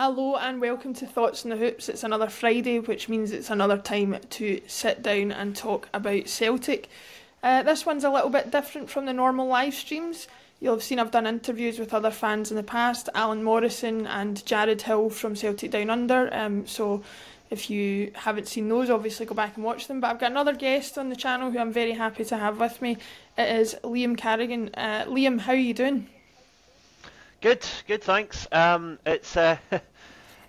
Hello and welcome to Thoughts on the Hoops. It's another Friday, which means it's another time to sit down and talk about Celtic. Uh, this one's a little bit different from the normal live streams. You'll have seen I've done interviews with other fans in the past, Alan Morrison and Jared Hill from Celtic Down Under. Um, so if you haven't seen those, obviously go back and watch them. But I've got another guest on the channel who I'm very happy to have with me. It is Liam Carrigan. Uh, Liam, how are you doing? Good, good, thanks. Um, it's uh,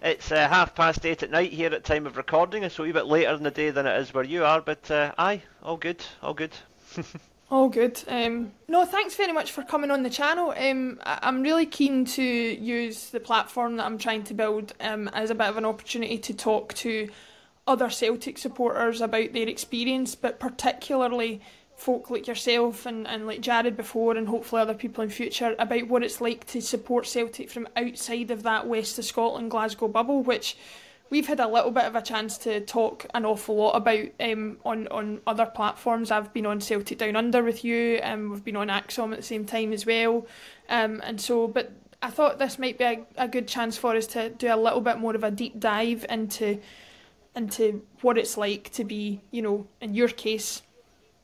it's uh, half past eight at night here at time of recording, so a wee bit later in the day than it is where you are. But uh, aye, all good, all good. all good. Um, no, thanks very much for coming on the channel. Um, I- I'm really keen to use the platform that I'm trying to build um, as a bit of an opportunity to talk to other Celtic supporters about their experience, but particularly folk like yourself and, and like Jared before and hopefully other people in future about what it's like to support Celtic from outside of that west of Scotland Glasgow bubble which we've had a little bit of a chance to talk an awful lot about um, on, on other platforms. I've been on Celtic Down Under with you and um, we've been on ACSOM at the same time as well um, and so but I thought this might be a, a good chance for us to do a little bit more of a deep dive into into what it's like to be you know in your case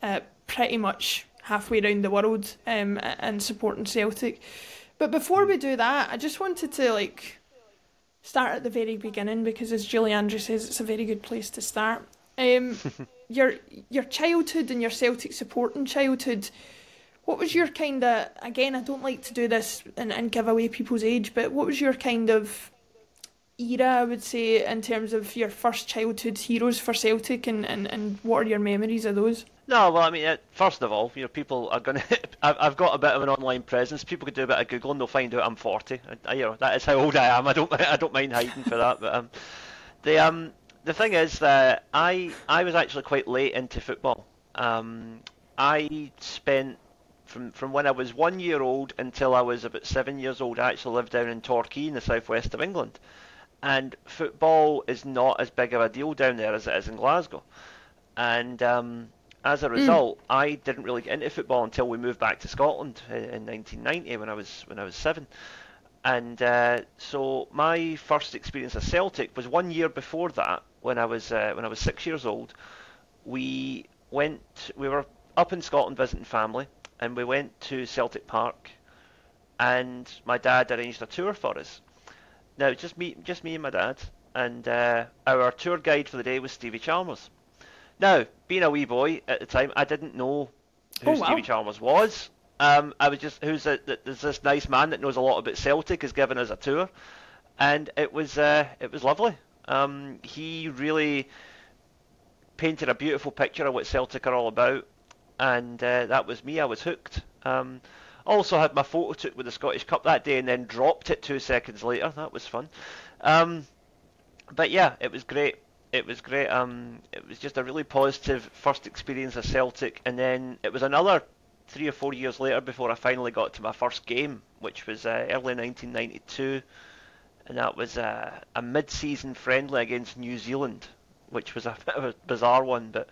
uh, pretty much halfway around the world um, and supporting Celtic. But before we do that, I just wanted to like start at the very beginning because, as Julie Andrew says, it's a very good place to start. Um, your your childhood and your Celtic supporting childhood. What was your kind of again? I don't like to do this and, and give away people's age, but what was your kind of era? I would say in terms of your first childhood heroes for Celtic, and, and, and what are your memories of those? No, well, I mean, uh, first of all, you know, people are going to. I've got a bit of an online presence. People could do a bit of googling; they'll find out I'm 40. I, you know, that is how old I am. I don't, I don't mind hiding for that. But um, the um, the thing is that I, I was actually quite late into football. Um, I spent from from when I was one year old until I was about seven years old. I actually lived down in Torquay in the southwest of England, and football is not as big of a deal down there as it is in Glasgow. And um, as a hmm. result, mm. I didn't really get into football until we moved back to Scotland in 1990 when I was when I was seven. And uh, so my first experience of Celtic was one year before that, when I was uh, when I was six years old. We went, we were up in Scotland visiting family, and we went to Celtic Park, and my dad arranged a tour for us. Now just me, just me and my dad, and uh, our tour guide for the day was Stevie Chalmers. Now, being a wee boy at the time, I didn't know who oh, wow. Stevie Chalmers was. Um, I was just who's a, there's this nice man that knows a lot about Celtic is given us a tour, and it was uh, it was lovely. Um, he really painted a beautiful picture of what Celtic are all about, and uh, that was me. I was hooked. Um, also had my photo took with the Scottish Cup that day, and then dropped it two seconds later. That was fun. Um, but yeah, it was great it was great. Um, it was just a really positive first experience of Celtic, and then it was another three or four years later before I finally got to my first game, which was uh, early 1992, and that was uh, a mid-season friendly against New Zealand, which was a bit of a bizarre one, but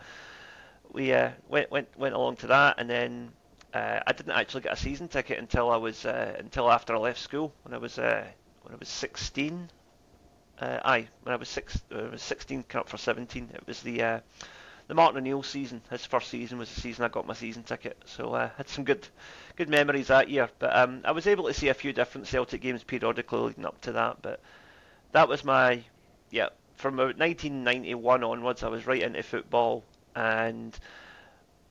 we uh, went went went along to that, and then uh, I didn't actually get a season ticket until I was uh, until after I left school when I was uh, when I was 16 uh, aye, when I was six, uh, was 16, coming up for 17. It was the uh, the Martin O'Neill season. His first season was the season I got my season ticket. So I uh, had some good good memories that year. But um, I was able to see a few different Celtic games periodically leading up to that. But that was my yeah. From 1991 onwards, I was right into football, and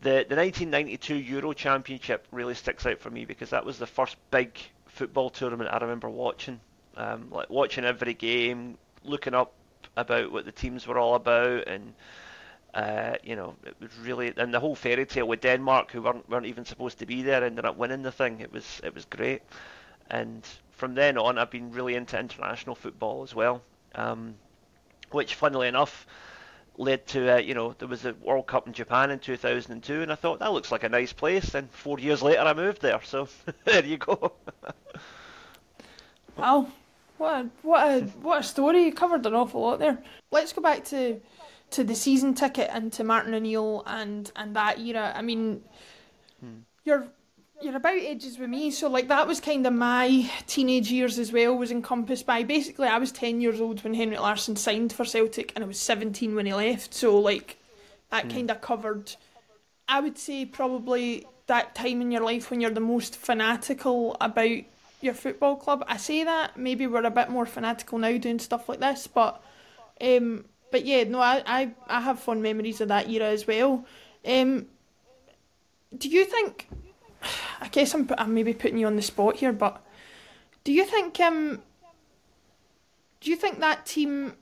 the the 1992 Euro Championship really sticks out for me because that was the first big football tournament I remember watching um, like watching every game, looking up about what the teams were all about, and uh, you know, it was really and the whole fairy tale with Denmark, who weren't weren't even supposed to be there, ended up winning the thing. It was it was great, and from then on, I've been really into international football as well, um, which, funnily enough, led to uh, you know there was a World Cup in Japan in 2002, and I thought that looks like a nice place. And four years later, I moved there, so there you go. wow, what a, what a what a story! You covered an awful lot there. Let's go back to to the season ticket and to Martin O'Neill and and that era. I mean, hmm. your you're about ages with me, so like that was kind of my teenage years as well. Was encompassed by basically I was ten years old when Henrik Larsson signed for Celtic, and I was seventeen when he left. So like that mm. kind of covered. I would say probably that time in your life when you're the most fanatical about your football club. I say that maybe we're a bit more fanatical now doing stuff like this, but um, but yeah, no, I, I, I have fond memories of that era as well. Um, do you think? I guess I'm I'm maybe putting you on the spot here, but do you think um, do you think that team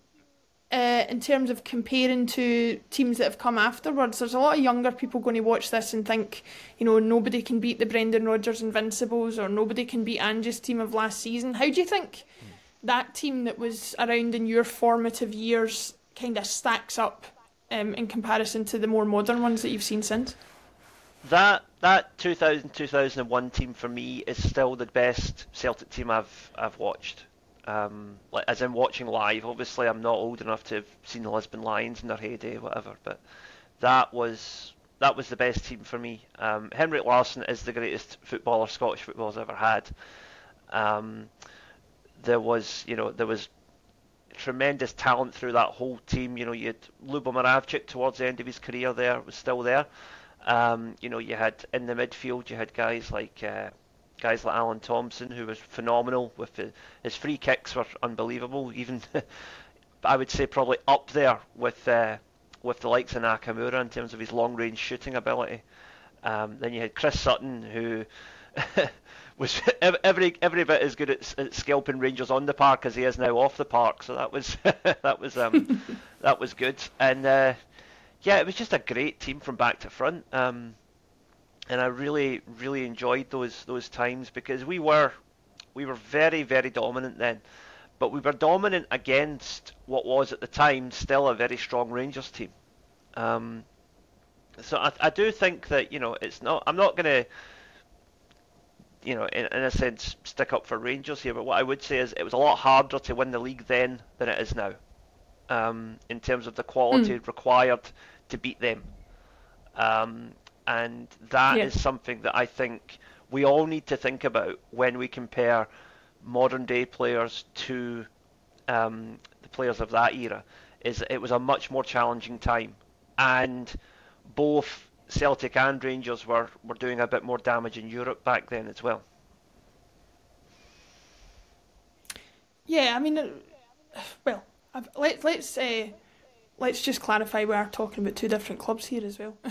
uh, in terms of comparing to teams that have come afterwards, there's a lot of younger people going to watch this and think, you know, nobody can beat the Brendan Rodgers Invincibles or nobody can beat Ange's team of last season. How do you think that team that was around in your formative years kind of stacks up um, in comparison to the more modern ones that you've seen since? That that 2000 2001 team for me is still the best Celtic team I've I've watched. Um, like as in watching live. Obviously, I'm not old enough to have seen the Lisbon Lions in their heyday, whatever. But that was that was the best team for me. Um, Henrik Larsson is the greatest footballer Scottish football's ever had. Um, there was, you know, there was tremendous talent through that whole team. You know, you had Lubo Moravcik towards the end of his career there was still there. Um, you know, you had in the midfield, you had guys like uh, guys like Alan Thompson, who was phenomenal with the, his free kicks were unbelievable. Even I would say probably up there with uh, with the likes of Nakamura in terms of his long range shooting ability. Um, then you had Chris Sutton, who was every every bit as good at, at scalping Rangers on the park as he is now off the park. So that was that was um, that was good. And uh, yeah, it was just a great team from back to front. Um, and I really really enjoyed those those times because we were we were very very dominant then, but we were dominant against what was at the time still a very strong Rangers team. Um, so I, I do think that you know it's not I'm not going to you know in, in a sense stick up for Rangers here, but what I would say is it was a lot harder to win the league then than it is now. Um, in terms of the quality mm. required to beat them. Um, and that yeah. is something that I think we all need to think about when we compare modern day players to um, the players of that era. Is it was a much more challenging time, and both Celtic and Rangers were, were doing a bit more damage in Europe back then as well. Yeah, I mean, uh, well, let, let's uh, let's just clarify we are talking about two different clubs here as well.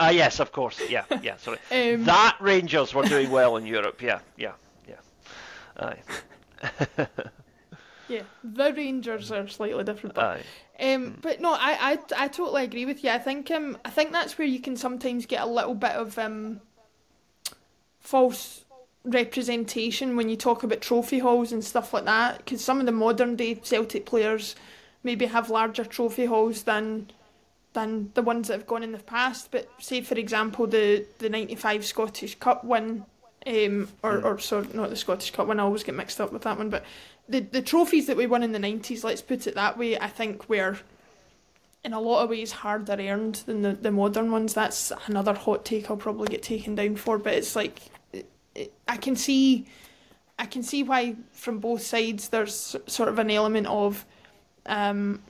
Ah, uh, yes, of course. Yeah, yeah. Sorry. Um, that Rangers were doing well in Europe. Yeah, yeah, yeah. Aye. yeah, the Rangers are slightly different, but Aye. Um, mm. but no, I, I, I totally agree with you. I think um, I think that's where you can sometimes get a little bit of um, false representation when you talk about trophy halls and stuff like that. Because some of the modern day Celtic players maybe have larger trophy halls than than the ones that have gone in the past. But say, for example, the the '95 Scottish Cup win, um, or mm. or sorry, not the Scottish Cup win. I always get mixed up with that one. But the the trophies that we won in the '90s, let's put it that way, I think were in a lot of ways harder earned than the, the modern ones. That's another hot take I'll probably get taken down for. But it's like it, it, I can see. I can see why from both sides there's sort of an element of um,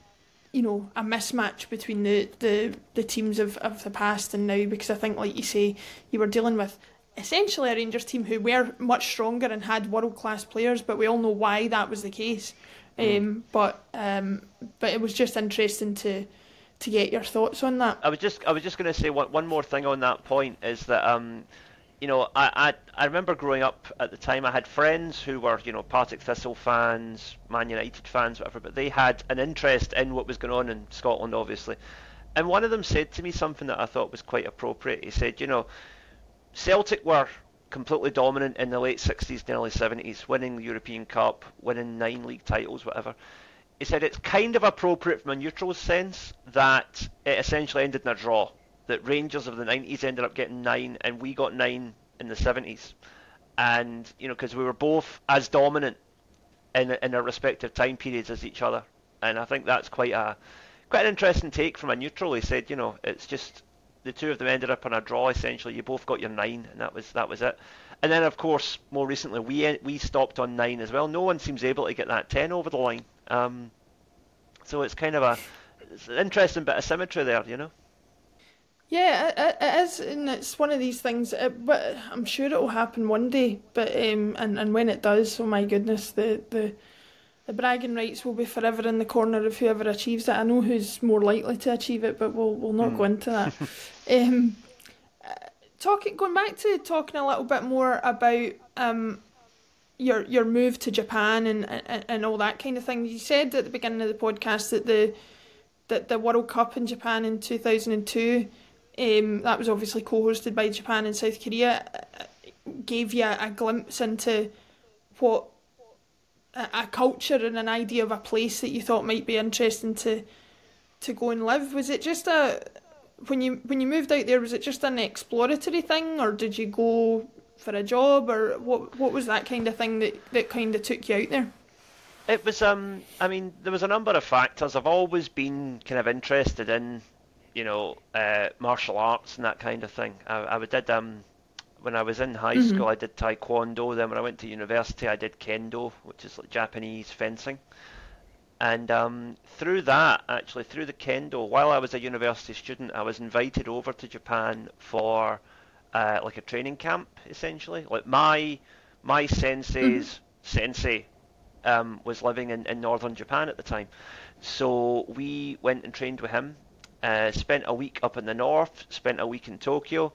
you know a mismatch between the, the, the teams of, of the past and now because I think like you say you were dealing with essentially a Rangers team who were much stronger and had world class players but we all know why that was the case mm. um, but um, but it was just interesting to to get your thoughts on that I was just I was just going to say one, one more thing on that point is that um, you know, I, I I remember growing up at the time. I had friends who were, you know, Partick Thistle fans, Man United fans, whatever. But they had an interest in what was going on in Scotland, obviously. And one of them said to me something that I thought was quite appropriate. He said, you know, Celtic were completely dominant in the late 60s and early 70s, winning the European Cup, winning nine league titles, whatever. He said it's kind of appropriate from a neutral sense that it essentially ended in a draw that Rangers of the 90s ended up getting nine and we got nine in the 70s. And, you know, because we were both as dominant in, in our respective time periods as each other. And I think that's quite a quite an interesting take from a neutral. He said, you know, it's just the two of them ended up on a draw. Essentially, you both got your nine, and that was that was it. And then, of course, more recently, we we stopped on nine as well. No one seems able to get that ten over the line. Um, so it's kind of a it's an interesting bit of symmetry there, you know. Yeah, it, it is, and it's one of these things. It, but I'm sure it will happen one day. But um, and and when it does, oh my goodness, the the the bragging rights will be forever in the corner of whoever achieves it. I know who's more likely to achieve it, but we'll we'll not mm. go into that. um, talking going back to talking a little bit more about um, your your move to Japan and, and and all that kind of thing. You said at the beginning of the podcast that the that the World Cup in Japan in two thousand and two, um, that was obviously co-hosted by Japan and South Korea, uh, gave you a, a glimpse into what a, a culture and an idea of a place that you thought might be interesting to to go and live. Was it just a when you when you moved out there? Was it just an exploratory thing, or did you go for a job, or what? What was that kind of thing that that kind of took you out there? It was um I mean there was a number of factors. I've always been kind of interested in you know uh, martial arts and that kind of thing. I, I did um when I was in high mm-hmm. school, I did taekwondo. Then when I went to university, I did kendo, which is like Japanese fencing. And um, through that, actually, through the kendo, while I was a university student, I was invited over to Japan for uh, like a training camp, essentially. Like my my sensei's mm-hmm. sensei um, was living in, in northern Japan at the time, so we went and trained with him. Uh, spent a week up in the north, spent a week in Tokyo,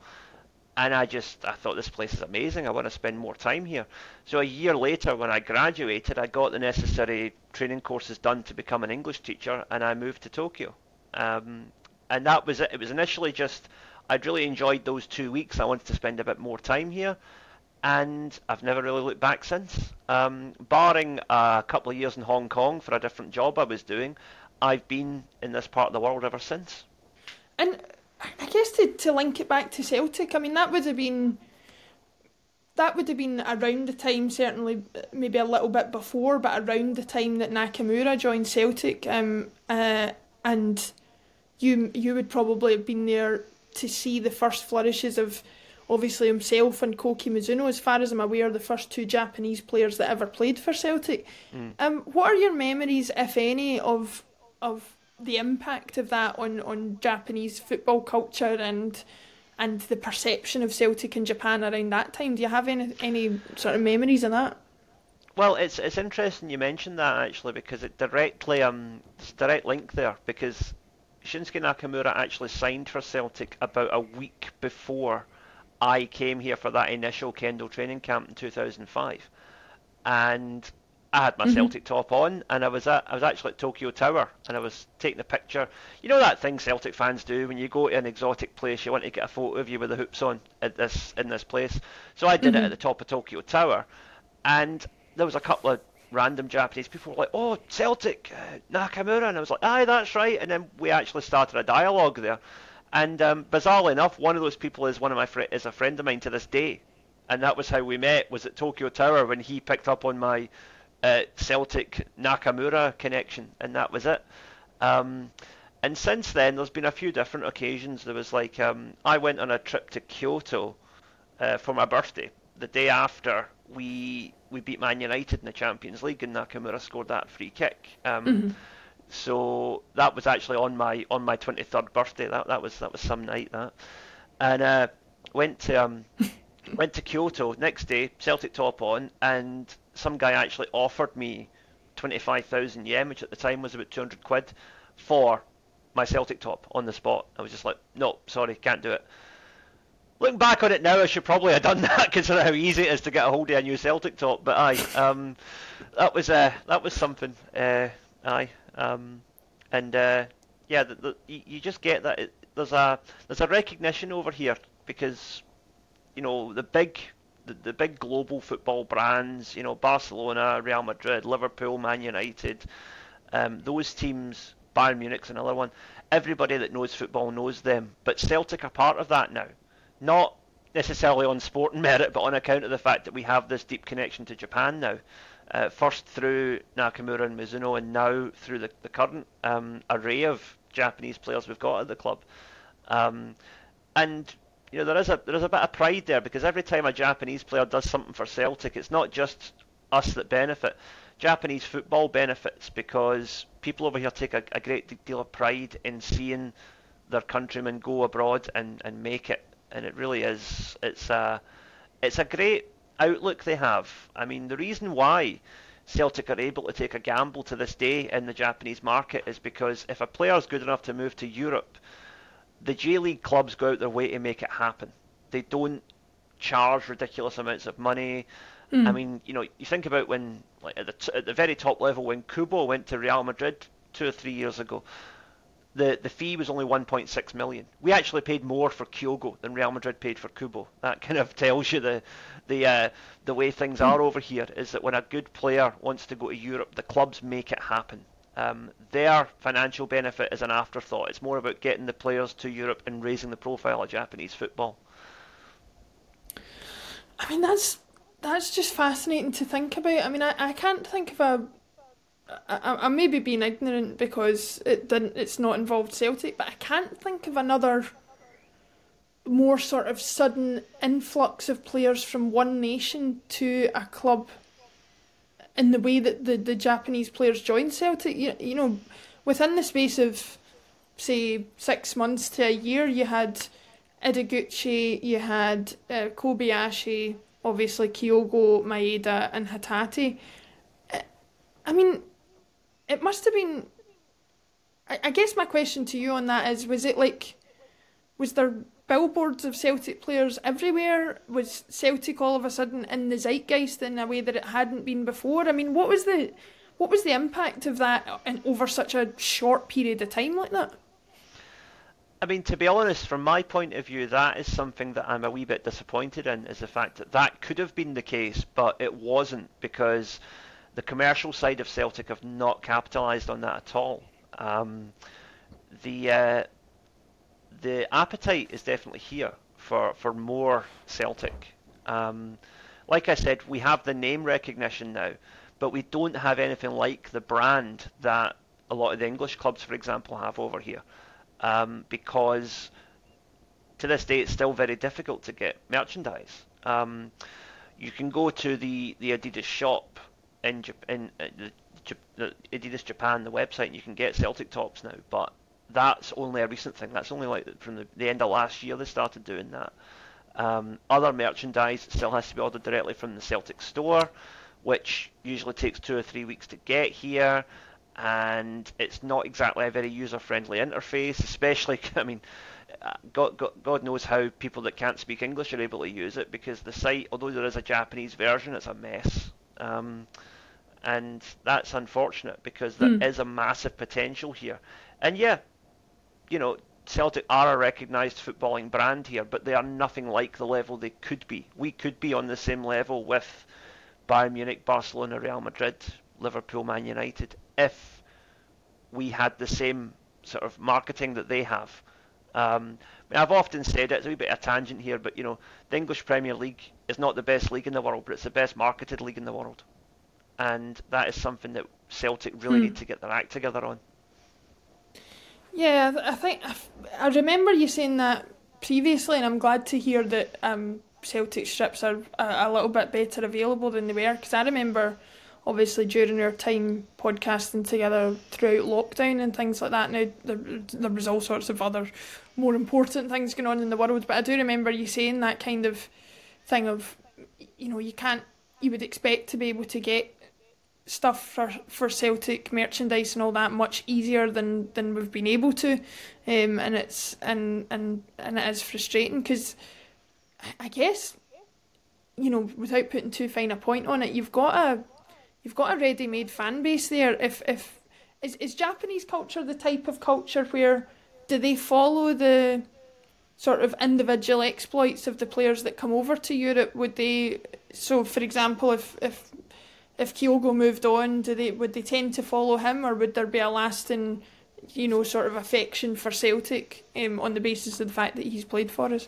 and I just I thought this place is amazing. I want to spend more time here. So a year later, when I graduated, I got the necessary training courses done to become an English teacher, and I moved to Tokyo. Um, and that was it. It was initially just I'd really enjoyed those two weeks. I wanted to spend a bit more time here, and I've never really looked back since. Um, barring a couple of years in Hong Kong for a different job I was doing, I've been in this part of the world ever since. And I guess to, to link it back to Celtic, I mean that would have been that would have been around the time, certainly maybe a little bit before, but around the time that Nakamura joined Celtic, um, uh, and you you would probably have been there to see the first flourishes of obviously himself and Koki Mizuno. As far as I'm aware, the first two Japanese players that ever played for Celtic. Mm. Um, what are your memories, if any, of of the impact of that on, on Japanese football culture and and the perception of Celtic in Japan around that time. Do you have any any sort of memories of that? Well, it's it's interesting you mentioned that actually because it directly um it's direct link there because Shinsuke Nakamura actually signed for Celtic about a week before I came here for that initial kendo training camp in 2005, and I had my mm-hmm. Celtic top on, and I was at I was actually at Tokyo Tower, and I was taking a picture. You know that thing Celtic fans do when you go to an exotic place, you want to get a photo of you with the hoops on at this in this place. So I did mm-hmm. it at the top of Tokyo Tower, and there was a couple of random Japanese people were like, "Oh, Celtic, uh, Nakamura," and I was like, "Aye, that's right." And then we actually started a dialogue there, and um, bizarrely enough, one of those people is one of my fr- is a friend of mine to this day, and that was how we met. Was at Tokyo Tower when he picked up on my uh, Celtic Nakamura connection, and that was it. Um, and since then, there's been a few different occasions. There was like um, I went on a trip to Kyoto uh, for my birthday. The day after we we beat Man United in the Champions League, and Nakamura scored that free kick. Um, mm-hmm. So that was actually on my on my 23rd birthday. That that was that was some night that, and uh, went to um, went to Kyoto next day, Celtic top on, and some guy actually offered me 25,000 yen, which at the time was about 200 quid, for my Celtic top on the spot. I was just like, no, sorry, can't do it. Looking back on it now, I should probably have done that, considering how easy it is to get a hold of a new Celtic top. But aye, um, that was uh, that was something. Uh, aye, um, and uh, yeah, the, the, you just get that it, there's a there's a recognition over here because you know the big the, the big global football brands, you know, Barcelona, Real Madrid, Liverpool, Man United, um, those teams, Bayern Munich's another one. Everybody that knows football knows them, but Celtic are part of that now. Not necessarily on sporting merit, but on account of the fact that we have this deep connection to Japan now. Uh, first through Nakamura and Mizuno, and now through the, the current um, array of Japanese players we've got at the club. Um, and you know there is a there is a bit of pride there because every time a Japanese player does something for Celtic, it's not just us that benefit. Japanese football benefits because people over here take a, a great deal of pride in seeing their countrymen go abroad and, and make it, and it really is it's a it's a great outlook they have. I mean, the reason why Celtic are able to take a gamble to this day in the Japanese market is because if a player is good enough to move to Europe, the J League clubs go out their way to make it happen. They don't charge ridiculous amounts of money. Mm. I mean, you know, you think about when, like at the t- at the very top level, when Kubo went to Real Madrid two or three years ago, the the fee was only 1.6 million. We actually paid more for Kyogo than Real Madrid paid for Kubo. That kind of tells you the the uh, the way things are over here. Is that when a good player wants to go to Europe, the clubs make it happen. Um, their financial benefit is an afterthought. It's more about getting the players to Europe and raising the profile of Japanese football. I mean, that's that's just fascinating to think about. I mean, I, I can't think of a. I, I may be being ignorant because it didn't. It's not involved Celtic, but I can't think of another more sort of sudden influx of players from one nation to a club in the way that the, the Japanese players joined Celtic. You, you know, within the space of say six months to a year, you had Ideguchi, you had uh, Kobayashi, obviously Kyogo, Maeda, and Hatate. I mean, it must have been. I, I guess my question to you on that is: was it like, was there billboards of Celtic players everywhere? Was Celtic all of a sudden in the zeitgeist in a way that it hadn't been before? I mean, what was the, what was the impact of that in, over such a short period of time like that? I mean, to be honest, from my point of view, that is something that I'm a wee bit disappointed in, is the fact that that could have been the case, but it wasn't because the commercial side of Celtic have not capitalised on that at all. Um, the uh, the appetite is definitely here for, for more Celtic. Um, like I said, we have the name recognition now, but we don't have anything like the brand that a lot of the English clubs, for example, have over here um, because to this day it's still very difficult to get merchandise. Um, you can go to the, the Adidas shop in, in uh, the, the Adidas Japan, the website, and you can get Celtic tops now, but that's only a recent thing. That's only like from the, the end of last year they started doing that. Um, other merchandise still has to be ordered directly from the Celtic store, which usually takes two or three weeks to get here and it's not exactly a very user-friendly interface. Especially, I mean, uh, God, God, God, knows how people that can't speak English are able to use it because the site, although there is a Japanese version, it's a mess. Um, and that's unfortunate because there mm. is a massive potential here. And yeah, you know, Celtic are a recognised footballing brand here, but they are nothing like the level they could be. We could be on the same level with Bayern Munich, Barcelona, Real Madrid, Liverpool, Man United, if we had the same sort of marketing that they have. Um, I've often said it, it's a wee bit of a tangent here, but you know, the English Premier League is not the best league in the world, but it's the best marketed league in the world. And that is something that Celtic really mm. need to get their act together on. Yeah, I think I remember you saying that previously, and I'm glad to hear that um, Celtic strips are a, a little bit better available than they were. Because I remember obviously during our time podcasting together throughout lockdown and things like that. Now there, there was all sorts of other more important things going on in the world, but I do remember you saying that kind of thing of, you know, you can't, you would expect to be able to get stuff for for Celtic merchandise and all that much easier than than we've been able to, um, and it's and and and it is frustrating because I guess you know without putting too fine a point on it, you've got a you've got a ready-made fan base there. If if is is Japanese culture the type of culture where do they follow the sort of individual exploits of the players that come over to Europe? Would they so for example if if if Kyogo moved on, do they would they tend to follow him or would there be a lasting you know, sort of affection for Celtic um, on the basis of the fact that he's played for us?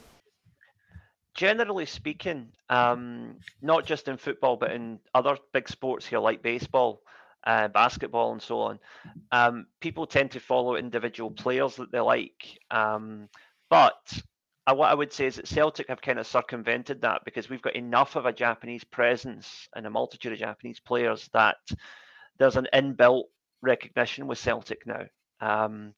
generally speaking, um, not just in football, but in other big sports here like baseball, uh, basketball, and so on, um, people tend to follow individual players that they like. Um, but uh, what I would say is that Celtic have kind of circumvented that because we've got enough of a Japanese presence and a multitude of Japanese players that there's an inbuilt recognition with Celtic now. Um,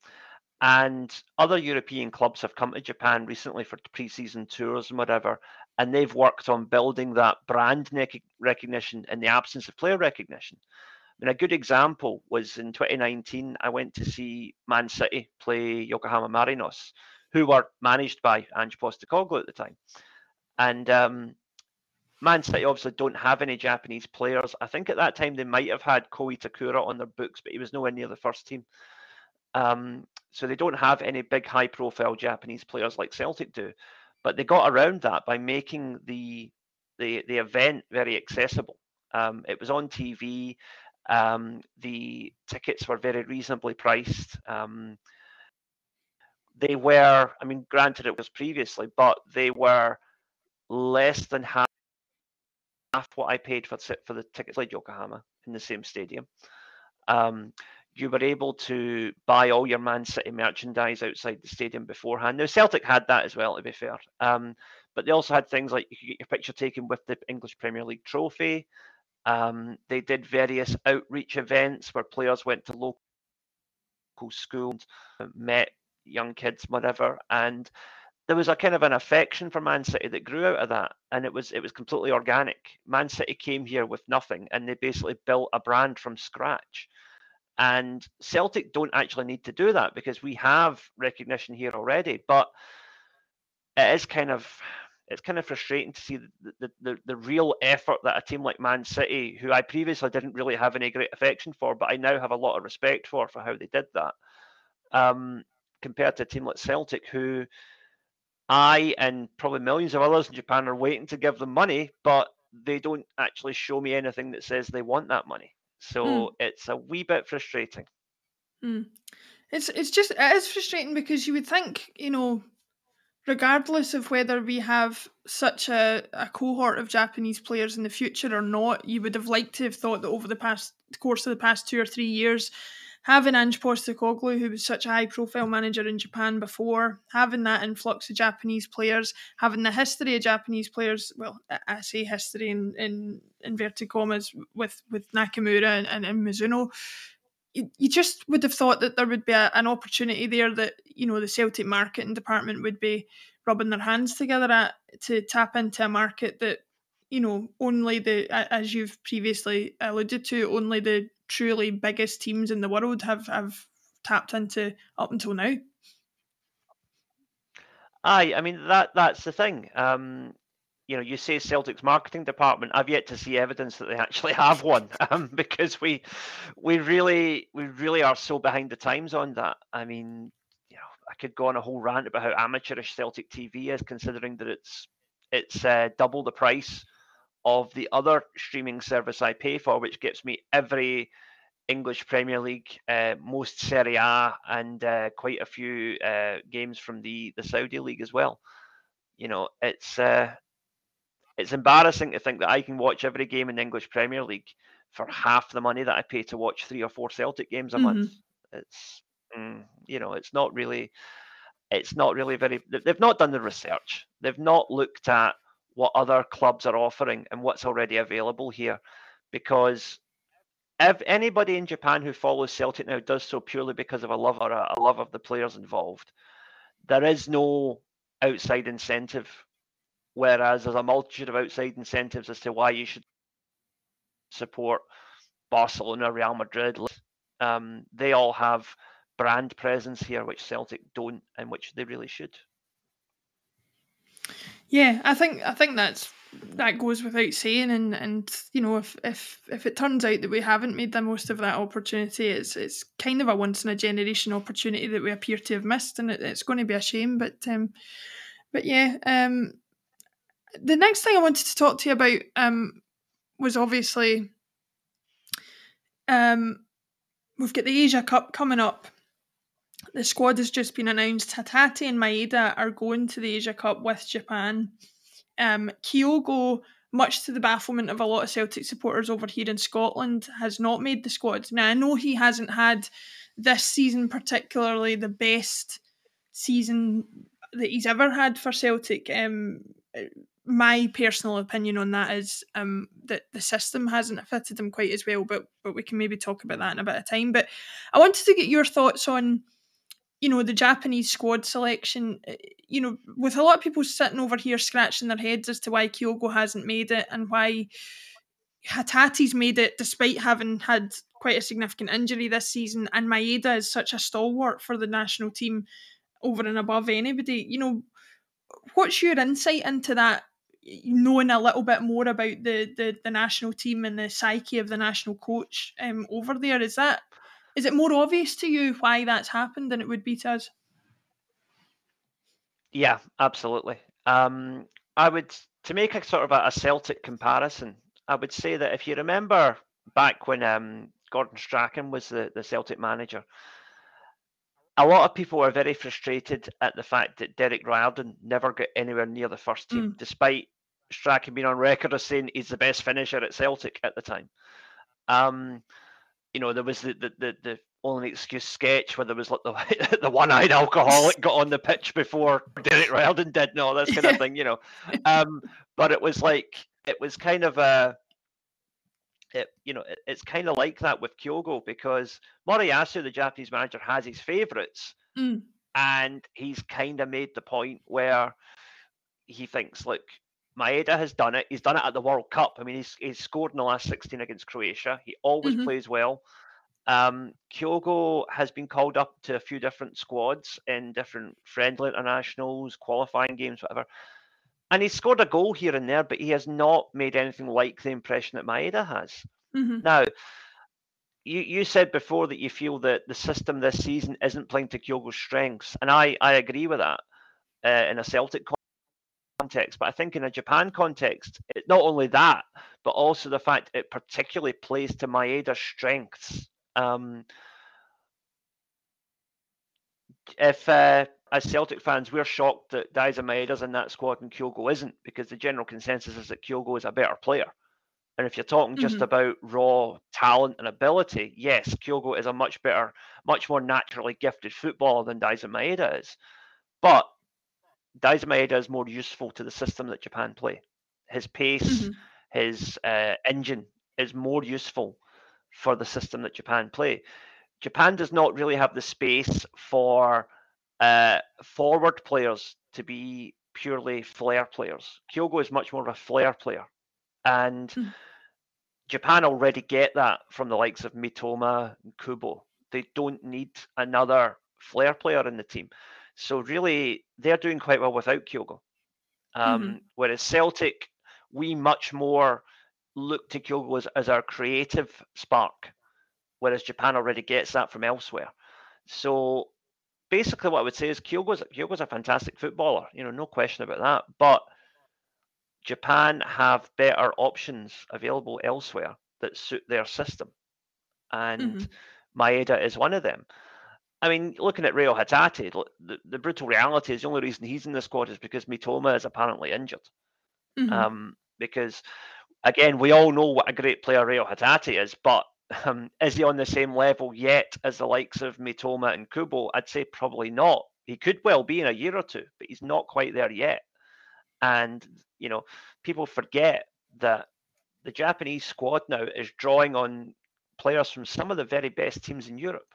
and other European clubs have come to Japan recently for pre-season tours and whatever, and they've worked on building that brand recognition in the absence of player recognition. I mean, a good example was in 2019. I went to see Man City play Yokohama Marinos, who were managed by Ange Postecoglou at the time, and um, Man City obviously don't have any Japanese players. I think at that time they might have had Ko Itakura on their books, but he was nowhere near the first team. Um, so they don't have any big high profile Japanese players like Celtic do. But they got around that by making the the, the event very accessible. Um, it was on TV. Um, the tickets were very reasonably priced. Um, they were, I mean, granted it was previously, but they were less than half half what I paid for for the tickets like Yokohama in the same stadium. Um, you were able to buy all your Man City merchandise outside the stadium beforehand. Now Celtic had that as well, to be fair. Um, but they also had things like you could get your picture taken with the English Premier League trophy. Um, they did various outreach events where players went to local schools, met young kids, whatever, and there was a kind of an affection for Man City that grew out of that, and it was it was completely organic. Man City came here with nothing, and they basically built a brand from scratch. And Celtic don't actually need to do that because we have recognition here already. But it is kind of it's kind of frustrating to see the, the, the, the, real effort that a team like Man City, who I previously didn't really have any great affection for, but I now have a lot of respect for for how they did that, um, compared to a team like Celtic, who I and probably millions of others in Japan are waiting to give them money, but they don't actually show me anything that says they want that money. So mm. it's a wee bit frustrating. Mm. It's it's just it is frustrating because you would think you know, regardless of whether we have such a, a cohort of Japanese players in the future or not, you would have liked to have thought that over the past course of the past two or three years, having Ange Postecoglou, who was such a high profile manager in Japan before, having that influx of Japanese players, having the history of Japanese players, well, I say history in, in inverted commas with, with Nakamura and, and, and Mizuno, you, just would have thought that there would be a, an opportunity there that, you know, the Celtic marketing department would be rubbing their hands together at to tap into a market that you know only the as you've previously alluded to only the truly biggest teams in the world have have tapped into up until now. Aye, I mean that that's the thing. Um, you know, you say Celtic's marketing department. I've yet to see evidence that they actually have one, um, because we we really we really are so behind the times on that. I mean, you know, I could go on a whole rant about how amateurish Celtic TV is, considering that it's it's uh, double the price of the other streaming service I pay for, which gets me every English Premier League, uh, most Serie A, and uh, quite a few uh, games from the the Saudi league as well. You know, it's uh, it's embarrassing to think that I can watch every game in the English Premier League for half the money that I pay to watch three or four Celtic games a mm-hmm. month. It's mm, you know, it's not really, it's not really very. They've not done the research. They've not looked at what other clubs are offering and what's already available here, because if anybody in Japan who follows Celtic now does so purely because of a love or a, love of the players involved, there is no outside incentive. Whereas there's a multitude of outside incentives as to why you should support Barcelona, Real Madrid. Um, they all have brand presence here, which Celtic don't, and which they really should. Yeah, I think I think that's that goes without saying and and you know if if if it turns out that we haven't made the most of that opportunity it's it's kind of a once in a generation opportunity that we appear to have missed and it, it's going to be a shame but um but yeah um the next thing i wanted to talk to you about um was obviously um we've got the asia cup coming up the squad has just been announced Hatate and maeda are going to the asia cup with japan um, Kyogo, much to the bafflement of a lot of Celtic supporters over here in Scotland, has not made the squad. Now, I know he hasn't had this season particularly the best season that he's ever had for Celtic. Um, my personal opinion on that is um, that the system hasn't fitted him quite as well, but but we can maybe talk about that in a bit of time. But I wanted to get your thoughts on, you know, the Japanese squad selection. Uh, you know, with a lot of people sitting over here scratching their heads as to why Kyogo hasn't made it and why Hatate's made it despite having had quite a significant injury this season, and Maeda is such a stalwart for the national team over and above anybody. You know, what's your insight into that? Knowing a little bit more about the the, the national team and the psyche of the national coach um, over there, is that is it more obvious to you why that's happened than it would be to us? Yeah, absolutely. Um, I would to make a sort of a, a Celtic comparison. I would say that if you remember back when um, Gordon Strachan was the, the Celtic manager, a lot of people were very frustrated at the fact that Derek Riordan never got anywhere near the first team, mm. despite Strachan being on record as saying he's the best finisher at Celtic at the time. Um, you know, there was the the, the, the only excuse sketch where there was like the the one-eyed alcoholic got on the pitch before Derek Riordan did and all this kind of thing, you know. Um, but it was like it was kind of a it, you know, it, it's kind of like that with Kyogo because Moriyasu, the Japanese manager, has his favourites, mm. and he's kind of made the point where he thinks, look, Maeda has done it. He's done it at the World Cup. I mean, he's, he's scored in the last 16 against Croatia. He always mm-hmm. plays well. Um, Kyogo has been called up to a few different squads in different friendly internationals, qualifying games, whatever and he's scored a goal here and there, but he has not made anything like the impression that Maeda has. Mm-hmm. Now, you, you said before that you feel that the system this season isn't playing to Kyogo's strengths, and I, I agree with that uh, in a Celtic context. But I think in a Japan context, it, not only that, but also the fact it particularly plays to Maeda's strengths. Um, if uh, as Celtic fans, we're shocked that Daizen Maeda's in that squad and Kyogo isn't, because the general consensus is that Kyogo is a better player. And if you're talking just mm-hmm. about raw talent and ability, yes, Kyogo is a much better, much more naturally gifted footballer than Daizen Maeda is. But Daizen Maeda is more useful to the system that Japan play. His pace, mm-hmm. his uh, engine is more useful for the system that Japan play. Japan does not really have the space for uh, forward players to be purely flair players. Kyogo is much more of a flair player. And mm. Japan already get that from the likes of Mitoma and Kubo. They don't need another flair player in the team. So really, they're doing quite well without Kyogo. Um, mm-hmm. Whereas Celtic, we much more look to Kyogo as, as our creative spark, whereas Japan already gets that from elsewhere. So basically what I would say is Kyogo's Kyogo's a fantastic footballer, you know, no question about that. But Japan have better options available elsewhere that suit their system, and mm-hmm. Maeda is one of them. I mean, looking at Reo Hatate, the, the brutal reality is the only reason he's in the squad is because Mitoma is apparently injured. Mm-hmm. Um, because again, we all know what a great player Reo Hatate is, but um, is he on the same level yet as the likes of Mitoma and Kubo? I'd say probably not. He could well be in a year or two, but he's not quite there yet. And, you know, people forget that the Japanese squad now is drawing on players from some of the very best teams in Europe.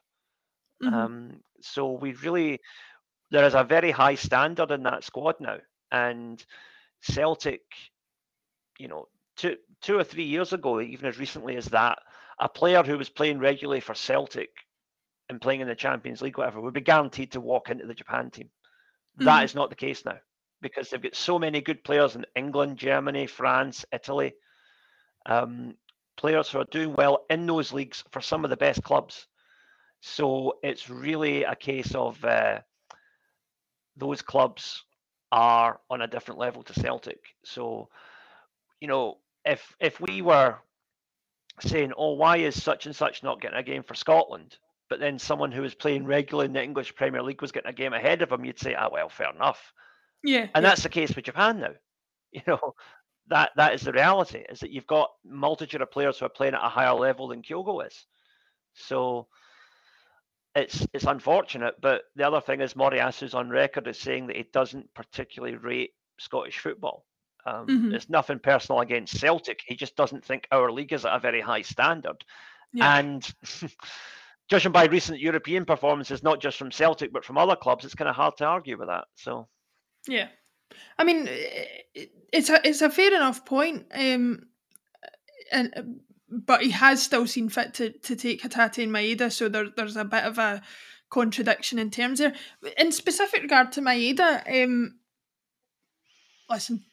Mm-hmm. Um, so we really, there is a very high standard in that squad now. And Celtic, you know, two, two or three years ago, even as recently as that, a player who was playing regularly for Celtic and playing in the Champions League, whatever, would be guaranteed to walk into the Japan team. Mm-hmm. That is not the case now because they've got so many good players in England, Germany, France, Italy. Um, players who are doing well in those leagues for some of the best clubs. So it's really a case of uh, those clubs are on a different level to Celtic. So, you know, if if we were saying, "Oh, why is such and such not getting a game for Scotland?" But then someone who was playing regularly in the English Premier League was getting a game ahead of him. You'd say, "Ah, well, fair enough." Yeah, and yeah. that's the case with Japan now. You know, that that is the reality. Is that you've got multitude of players who are playing at a higher level than Kyogo is. So it's it's unfortunate. But the other thing is Moriyasu on record as saying that he doesn't particularly rate Scottish football. Um, mm-hmm. It's nothing personal against Celtic. He just doesn't think our league is at a very high standard. Yeah. And judging by recent European performances, not just from Celtic but from other clubs, it's kind of hard to argue with that. So, yeah, I mean, it's a it's a fair enough point. Um, and but he has still seen fit to, to take Hatate and Maeda, so there, there's a bit of a contradiction in terms there. In specific regard to Maeda, um, listen,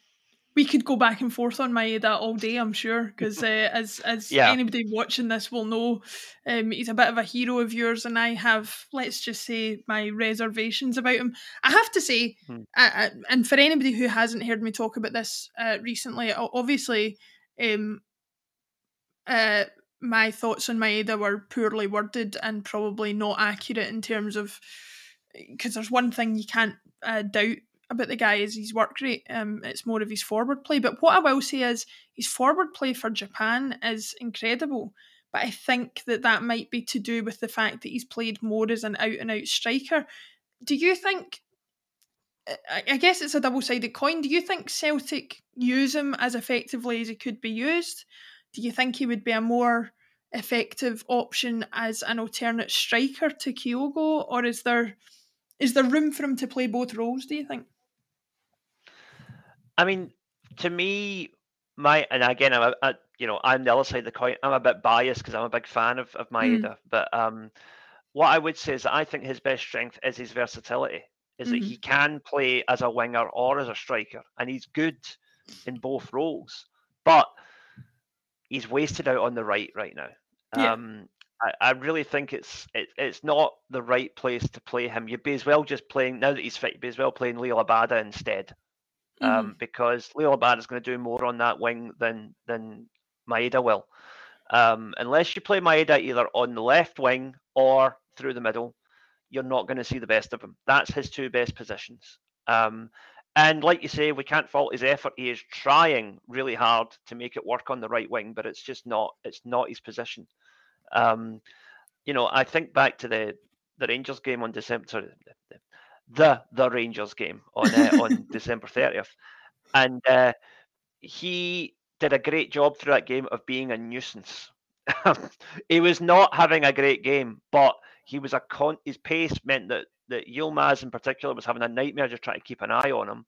we could go back and forth on Maeda all day, I'm sure, because uh, as as yeah. anybody watching this will know, um, he's a bit of a hero of yours, and I have, let's just say, my reservations about him. I have to say, hmm. uh, and for anybody who hasn't heard me talk about this uh, recently, obviously, um, uh, my thoughts on Maeda were poorly worded and probably not accurate in terms of because there's one thing you can't uh, doubt about the guy is his work rate. Um, it's more of his forward play. But what I will say is his forward play for Japan is incredible. But I think that that might be to do with the fact that he's played more as an out and out striker. Do you think? I guess it's a double sided coin. Do you think Celtic use him as effectively as he could be used? Do you think he would be a more effective option as an alternate striker to Kyogo, or is there is there room for him to play both roles? Do you think? I mean, to me, my and again, I'm a, you know I'm the other side of the coin. I'm a bit biased because I'm a big fan of of Maeda, mm. but um, what I would say is that I think his best strength is his versatility. Is mm-hmm. that he can play as a winger or as a striker, and he's good in both roles. But he's wasted out on the right right now. Yeah. Um, I, I, really think it's it, it's not the right place to play him. You'd be as well just playing now that he's fit. You'd be as well playing Liel Abada instead um, mm-hmm. because Liel Abada is going to do more on that wing than than Maeda will. Um, unless you play Maeda either on the left wing or through the middle, you're not going to see the best of him. That's his two best positions. Um, and like you say, we can't fault his effort. He is trying really hard to make it work on the right wing, but it's just not. It's not his position. Um, you know, I think back to the the Rangers game on December. Sorry, the, the the Rangers game on uh, on December 30th, and uh, he did a great job through that game of being a nuisance. he was not having a great game, but he was a con. His pace meant that that Yilmaz in particular was having a nightmare just trying to keep an eye on him.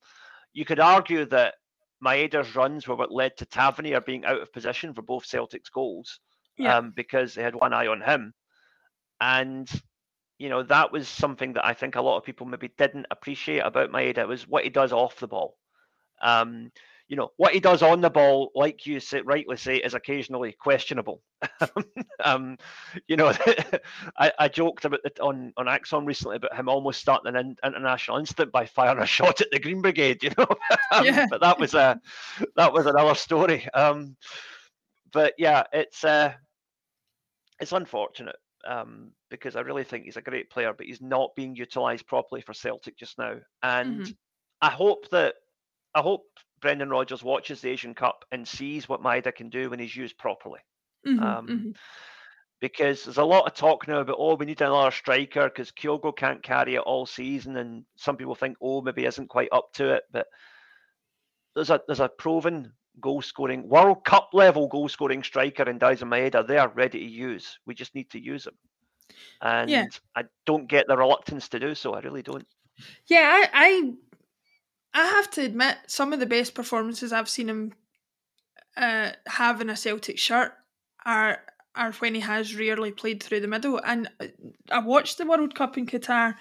You could argue that Maeda's runs were what led to Tavernier being out of position for both Celtic's goals, yeah. um, because they had one eye on him, and you know, that was something that I think a lot of people maybe didn't appreciate about Maeda was what he does off the ball. Um, you know, what he does on the ball, like you say, rightly say, is occasionally questionable. um, you know, I, I, joked about it on, on ACSOM recently about him almost starting an international instant by firing a shot at the Green Brigade, you know. um, yeah. But that was a that was another story. Um, but yeah, it's uh, it's unfortunate um, because I really think he's a great player, but he's not being utilised properly for Celtic just now. And mm-hmm. I hope that I hope Brendan Rodgers watches the Asian Cup and sees what Maeda can do when he's used properly. Mm-hmm, um, mm-hmm. Because there's a lot of talk now about oh we need another striker because Kyogo can't carry it all season, and some people think oh maybe isn't quite up to it, but there's a there's a proven goal scoring, World Cup level goal scoring striker in Daizen Maeda. They are ready to use. We just need to use them. And yeah. I don't get the reluctance to do so. I really don't. Yeah, I, I, I have to admit, some of the best performances I've seen him uh, have in a Celtic shirt are are when he has rarely played through the middle. And I watched the World Cup in Qatar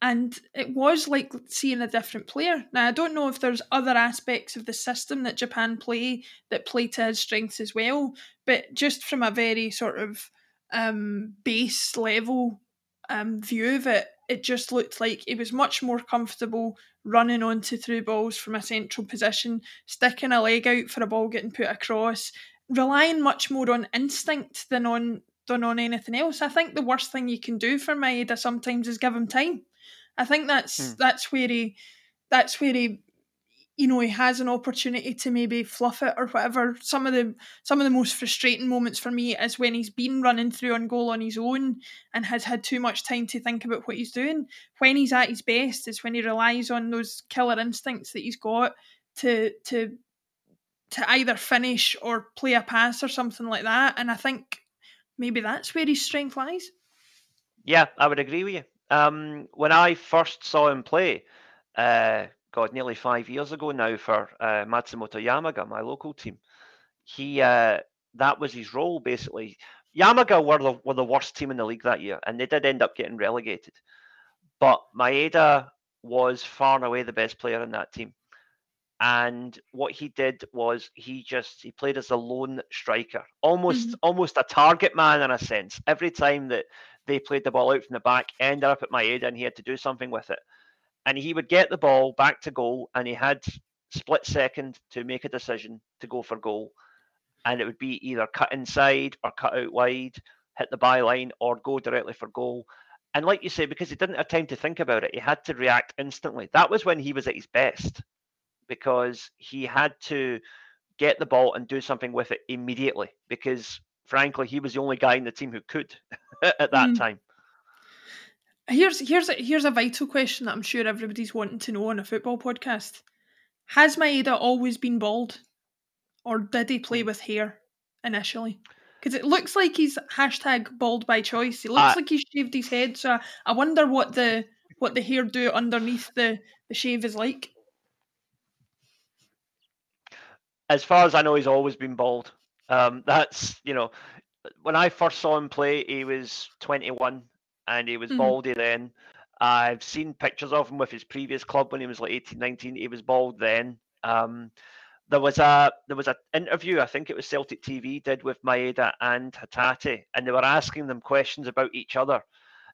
and it was like seeing a different player. Now I don't know if there's other aspects of the system that Japan play that play to his strengths as well, but just from a very sort of um, base level um, view of it, it just looked like he was much more comfortable running onto through balls from a central position, sticking a leg out for a ball getting put across, relying much more on instinct than on than on anything else. I think the worst thing you can do for Maeda sometimes is give him time I think that's mm. that's where he that's where he you know he has an opportunity to maybe fluff it or whatever. Some of the some of the most frustrating moments for me is when he's been running through on goal on his own and has had too much time to think about what he's doing. When he's at his best is when he relies on those killer instincts that he's got to to to either finish or play a pass or something like that. And I think maybe that's where his strength lies. Yeah, I would agree with you. Um, when I first saw him play, uh, God, nearly five years ago now for uh, Matsumoto Yamaga, my local team. He uh, that was his role basically. Yamaga were the were the worst team in the league that year, and they did end up getting relegated. But Maeda was far and away the best player in that team. And what he did was he just he played as a lone striker, almost mm-hmm. almost a target man in a sense. Every time that they played the ball out from the back, ended up at Maeda, and he had to do something with it and he would get the ball back to goal, and he had split second to make a decision to go for goal, and it would be either cut inside or cut out wide, hit the byline, or go directly for goal. And like you say, because he didn't have time to think about it, he had to react instantly. That was when he was at his best, because he had to get the ball and do something with it immediately. Because frankly, he was the only guy in the team who could at that mm. time. Here's here's a, here's a vital question that I'm sure everybody's wanting to know on a football podcast. Has Maeda always been bald, or did he play with hair initially? Because it looks like he's hashtag bald by choice. He looks uh, like he's shaved his head. So I wonder what the what the hair do underneath the the shave is like. As far as I know, he's always been bald. Um, that's you know, when I first saw him play, he was 21 and he was mm-hmm. baldy then. I've seen pictures of him with his previous club when he was like 18, 19. He was bald then. Um, there was a there was an interview I think it was Celtic TV did with Maeda and Hatate, and they were asking them questions about each other,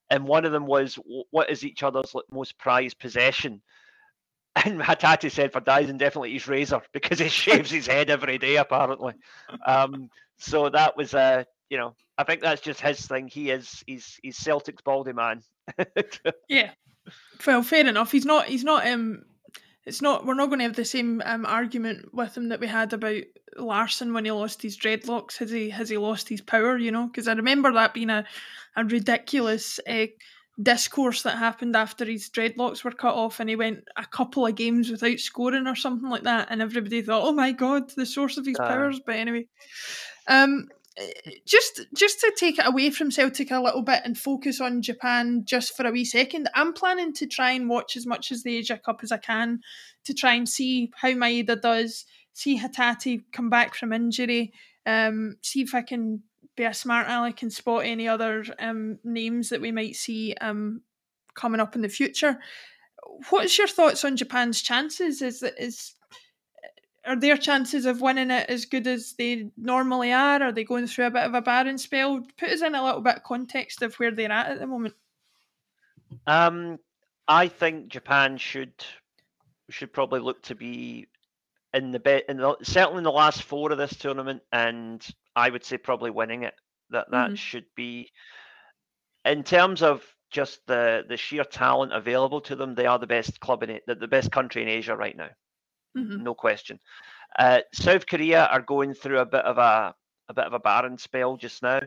and one of them was what is each other's most prized possession, and Hatate said for Daizen definitely his razor because he shaves his head every day apparently, um, so that was a you know, I think that's just his thing. He is he's he's Celtic's baldy man. yeah. Well, fair enough. He's not he's not um it's not we're not going to have the same um, argument with him that we had about Larson when he lost his dreadlocks. Has he has he lost his power? You know, because I remember that being a a ridiculous uh, discourse that happened after his dreadlocks were cut off and he went a couple of games without scoring or something like that, and everybody thought, "Oh my god, the source of his uh, powers." But anyway, um, just just to take it away from Celtic a little bit and focus on Japan just for a wee second, I'm planning to try and watch as much as the Asia Cup as I can to try and see how Maeda does, see Hatate come back from injury, um, see if I can be a smart aleck and spot any other um, names that we might see um, coming up in the future. What's your thoughts on Japan's chances? Is is are their chances of winning it as good as they normally are? Are they going through a bit of a barren spell? Put us in a little bit of context of where they're at at the moment. Um, I think Japan should should probably look to be in the bet in the, certainly in the last four of this tournament, and I would say probably winning it. That that mm-hmm. should be in terms of just the the sheer talent available to them. They are the best club in the, the best country in Asia right now mm-hmm. no question. Uh, South Korea are going through a bit of a a bit of a barren spell just now.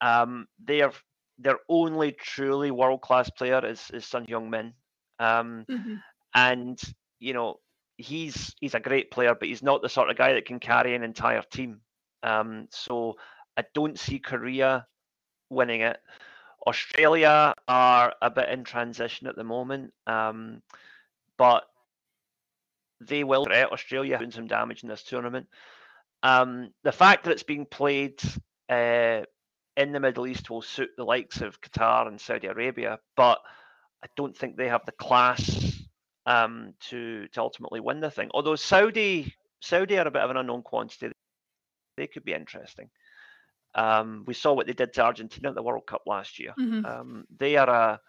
Um, they are their only truly world class player is is Son Heung-min, um, mm-hmm. and you know he's he's a great player, but he's not the sort of guy that can carry an entire team. Um, so I don't see Korea winning it. Australia are a bit in transition at the moment, um, but they will threat Australia doing some damage in this tournament. Um, the fact that it's being played uh, in the Middle East will suit the likes of Qatar and Saudi Arabia, but I don't think they have the class um, to to ultimately win the thing. Although Saudi Saudi are a bit of an unknown quantity, they could be interesting. Um, we saw what they did to Argentina at the World Cup last year. Mm-hmm. Um, they are a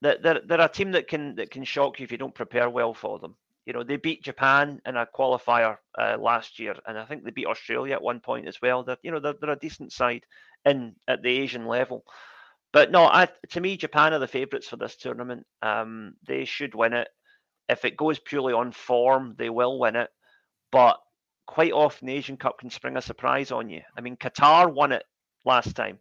they're, they're a team that can that can shock you if you don't prepare well for them you know, they beat Japan in a qualifier uh, last year, and I think they beat Australia at one point as well. They're, you know, they're, they're a decent side in at the Asian level. But no, I, to me, Japan are the favourites for this tournament. Um, they should win it. if it goes purely on form, they will win it. But quite often, the Asian Cup can spring a surprise on you. I mean, Qatar won it last time,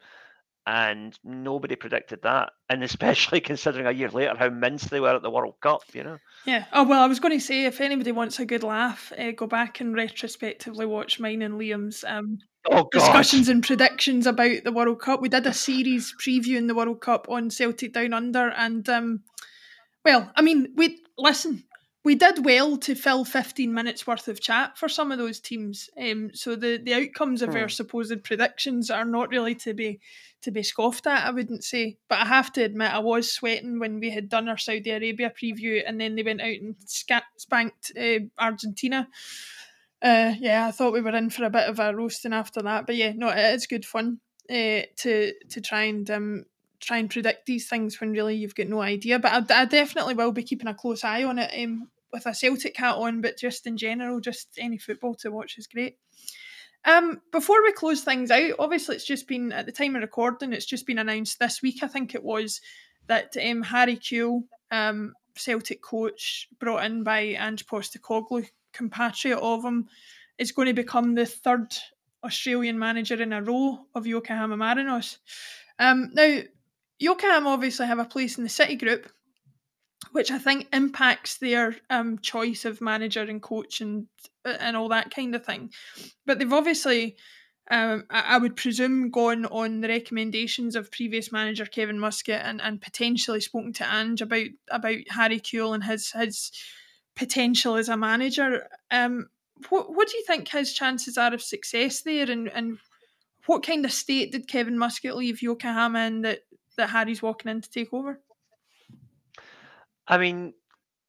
and nobody predicted that. And especially considering a year later how minced they were at the World Cup, you know. Yeah. Oh well, I was going to say if anybody wants a good laugh, uh, go back and retrospectively watch mine and Liam's um, oh, discussions and predictions about the World Cup. We did a series previewing the World Cup on Celtic Down Under, and um, well, I mean, we listen we did well to fill 15 minutes worth of chat for some of those teams. Um, so the, the outcomes of hmm. our supposed predictions are not really to be to be scoffed at, I wouldn't say. But I have to admit, I was sweating when we had done our Saudi Arabia preview and then they went out and spanked uh, Argentina. Uh, yeah, I thought we were in for a bit of a roasting after that. But yeah, no, it is good fun uh, to to try and um, try and predict these things when really you've got no idea. But I, I definitely will be keeping a close eye on it um, with a Celtic hat on, but just in general, just any football to watch is great. Um, before we close things out, obviously it's just been at the time of recording, it's just been announced this week. I think it was that um, Harry Kewell, um, Celtic coach brought in by Ange Postecoglou, compatriot of him, is going to become the third Australian manager in a row of Yokohama Marinos. Um, now, Yokohama obviously have a place in the City Group, which I think impacts their um, choice of manager and coach and uh, and all that kind of thing. But they've obviously, um, I, would presume, gone on the recommendations of previous manager Kevin Muscat and, and potentially spoken to Ange about about Harry Kewell and his his potential as a manager. Um, what what do you think his chances are of success there, and and what kind of state did Kevin Muscat leave Yokohama in that that Harry's walking in to take over? I mean,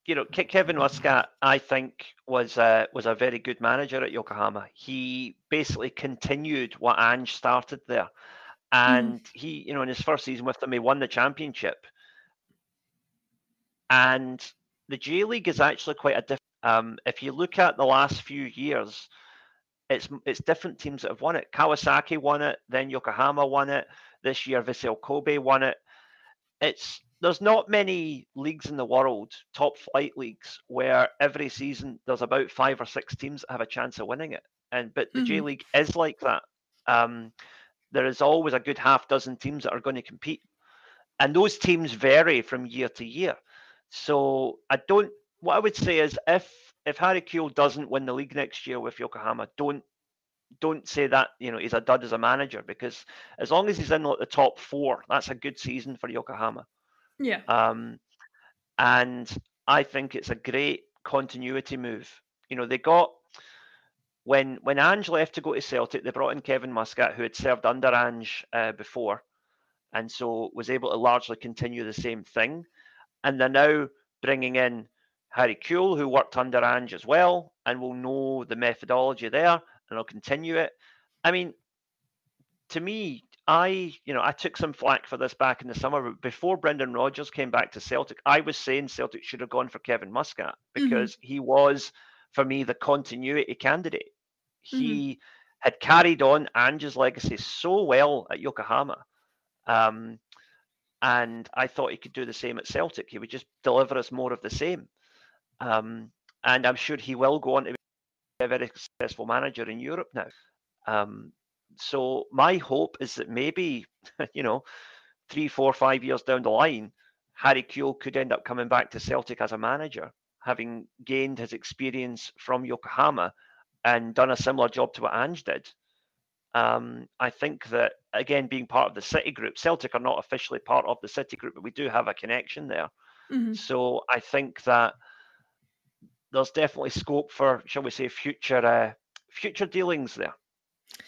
you know, Kevin Muscat, I think, was a, was a very good manager at Yokohama. He basically continued what Ange started there, and mm. he, you know, in his first season with them, he won the championship. And the J League is actually quite a different. Um, if you look at the last few years, it's it's different teams that have won it. Kawasaki won it, then Yokohama won it. This year, Vissel Kobe won it. It's there's not many leagues in the world, top flight leagues, where every season there's about five or six teams that have a chance of winning it. And but the mm-hmm. J League is like that. Um, there is always a good half dozen teams that are going to compete, and those teams vary from year to year. So I don't. What I would say is if if Harry Kewell doesn't win the league next year with Yokohama, don't don't say that you know he's a dud as a manager because as long as he's in like the top four, that's a good season for Yokohama. Yeah. Um, and I think it's a great continuity move. You know, they got when when Ange left to go to Celtic, they brought in Kevin Muscat, who had served under Ange uh, before, and so was able to largely continue the same thing. And they're now bringing in Harry Kewell, who worked under Ange as well, and will know the methodology there, and I'll continue it. I mean, to me, I, you know, I took some flack for this back in the summer. But before Brendan Rodgers came back to Celtic, I was saying Celtic should have gone for Kevin Muscat mm-hmm. because mm-hmm. he was, for me, the continuity candidate. He mm-hmm. had carried on Ange's legacy so well at Yokohama. Um, and I thought he could do the same at Celtic. He would just deliver us more of the same. Um, and I'm sure he will go on to a very successful manager in Europe now. Um, so my hope is that maybe, you know, three, four, five years down the line, Harry Kewell could end up coming back to Celtic as a manager, having gained his experience from Yokohama and done a similar job to what Ange did. Um, I think that again, being part of the City Group, Celtic are not officially part of the City Group, but we do have a connection there. Mm-hmm. So I think that there's definitely scope for, shall we say, future uh, future dealings there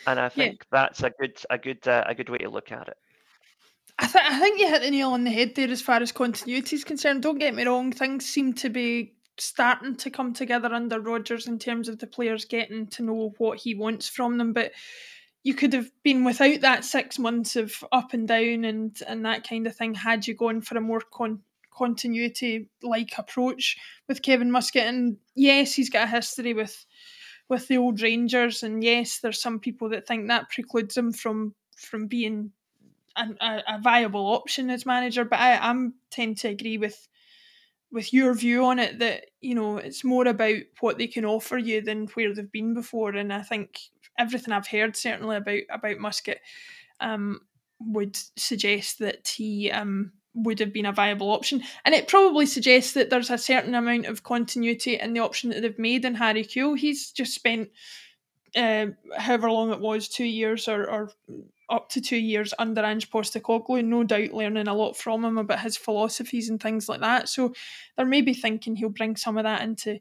and I think yeah. that's a good a good uh, a good way to look at it. I, th- I think you hit the nail on the head there as far as continuity is concerned. Don't get me wrong; things seem to be starting to come together under Rodgers in terms of the players getting to know what he wants from them, but. You could have been without that six months of up and down and, and that kind of thing had you gone for a more con- continuity like approach with Kevin Muscat. And yes, he's got a history with with the old Rangers, and yes, there's some people that think that precludes him from from being a, a, viable option as manager. But I, I'm tend to agree with with your view on it that you know it's more about what they can offer you than where they've been before. And I think everything I've heard certainly about about Muscat um, would suggest that he um, would have been a viable option. And it probably suggests that there's a certain amount of continuity in the option that they've made in Harry Kewell. He's just spent uh, however long it was, two years or, or up to two years under Ange Postecoglou, no doubt learning a lot from him about his philosophies and things like that. So they're maybe thinking he'll bring some of that into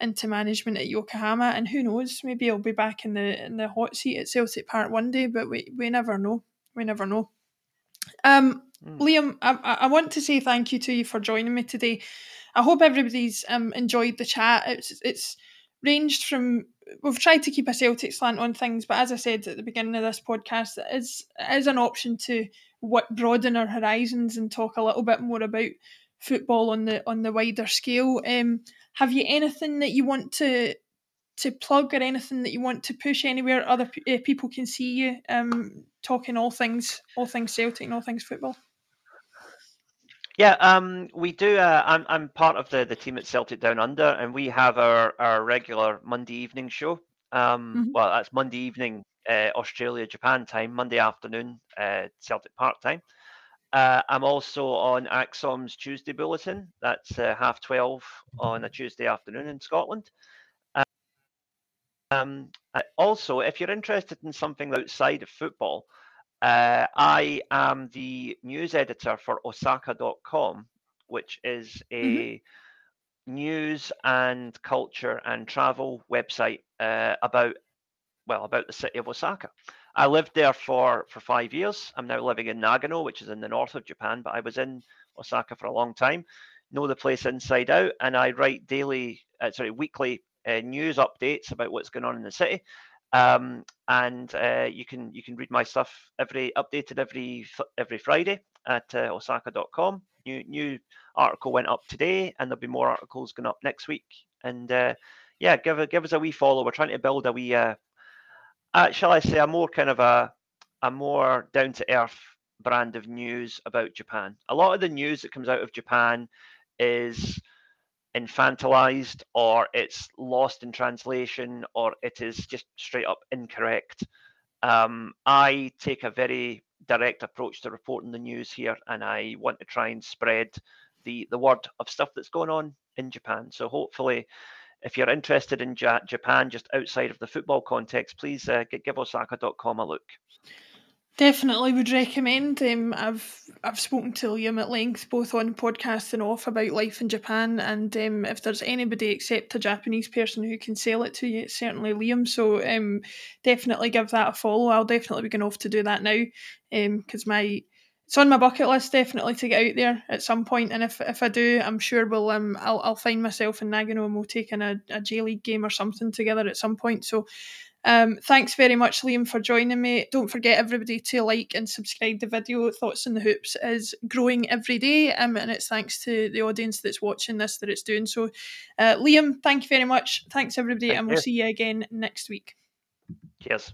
into management at Yokohama, and who knows, maybe he'll be back in the in the hot seat at Celtic Park one day. But we we never know. We never know. Um, mm. Liam, I, I want to say thank you to you for joining me today. I hope everybody's um, enjoyed the chat. It's it's ranged from we've tried to keep a Celtic slant on things, but as I said at the beginning of this podcast, it is, it is an option to what broaden our horizons and talk a little bit more about football on the on the wider scale. Um, have you anything that you want to to plug or anything that you want to push anywhere other uh, people can see you um, talking all things all things Celtic and all things football? Yeah, um, we do. Uh, I'm I'm part of the, the team at Celtic Down Under, and we have our, our regular Monday evening show. Um, mm-hmm. Well, that's Monday evening uh, Australia Japan time, Monday afternoon uh, Celtic Park time. Uh, I'm also on ACSOM's Tuesday bulletin. That's uh, half twelve on a Tuesday afternoon in Scotland. Um, also, if you're interested in something outside of football, uh, I am the news editor for Osaka.com, which is a mm-hmm. news and culture and travel website uh, about, well, about the city of Osaka. I lived there for, for five years. I'm now living in Nagano, which is in the north of Japan, but I was in Osaka for a long time. Know the place inside out, and I write daily, uh, sorry, weekly uh, news updates about what's going on in the city. Um, and uh, you can you can read my stuff every updated every every Friday at uh, osaka.com. New new article went up today, and there'll be more articles going up next week. And uh, yeah, give a, give us a wee follow. We're trying to build a wee, uh, uh, shall I say, a more kind of a a more down to earth brand of news about Japan. A lot of the news that comes out of Japan is infantilized or it's lost in translation or it is just straight up incorrect. Um, I take a very direct approach to reporting the news here and I want to try and spread the, the word of stuff that's going on in Japan. So hopefully, if you're interested in ja- Japan just outside of the football context, please uh, give Osaka.com a look. Definitely would recommend. Um, I've I've spoken to Liam at length, both on podcast and off, about life in Japan. And um, if there's anybody except a Japanese person who can sell it to you, it's certainly Liam. So um, definitely give that a follow. I'll definitely be going off to do that now, because um, my it's on my bucket list definitely to get out there at some point. And if if I do, I'm sure we'll um I'll I'll find myself in Nagano and we'll take in a, a J League game or something together at some point. So um, thanks very much, Liam, for joining me. Don't forget, everybody, to like and subscribe the video. Thoughts on the Hoops is growing every day, um, and it's thanks to the audience that's watching this that it's doing so. Uh, Liam, thank you very much. Thanks, everybody, thank and we'll see you again next week. Cheers.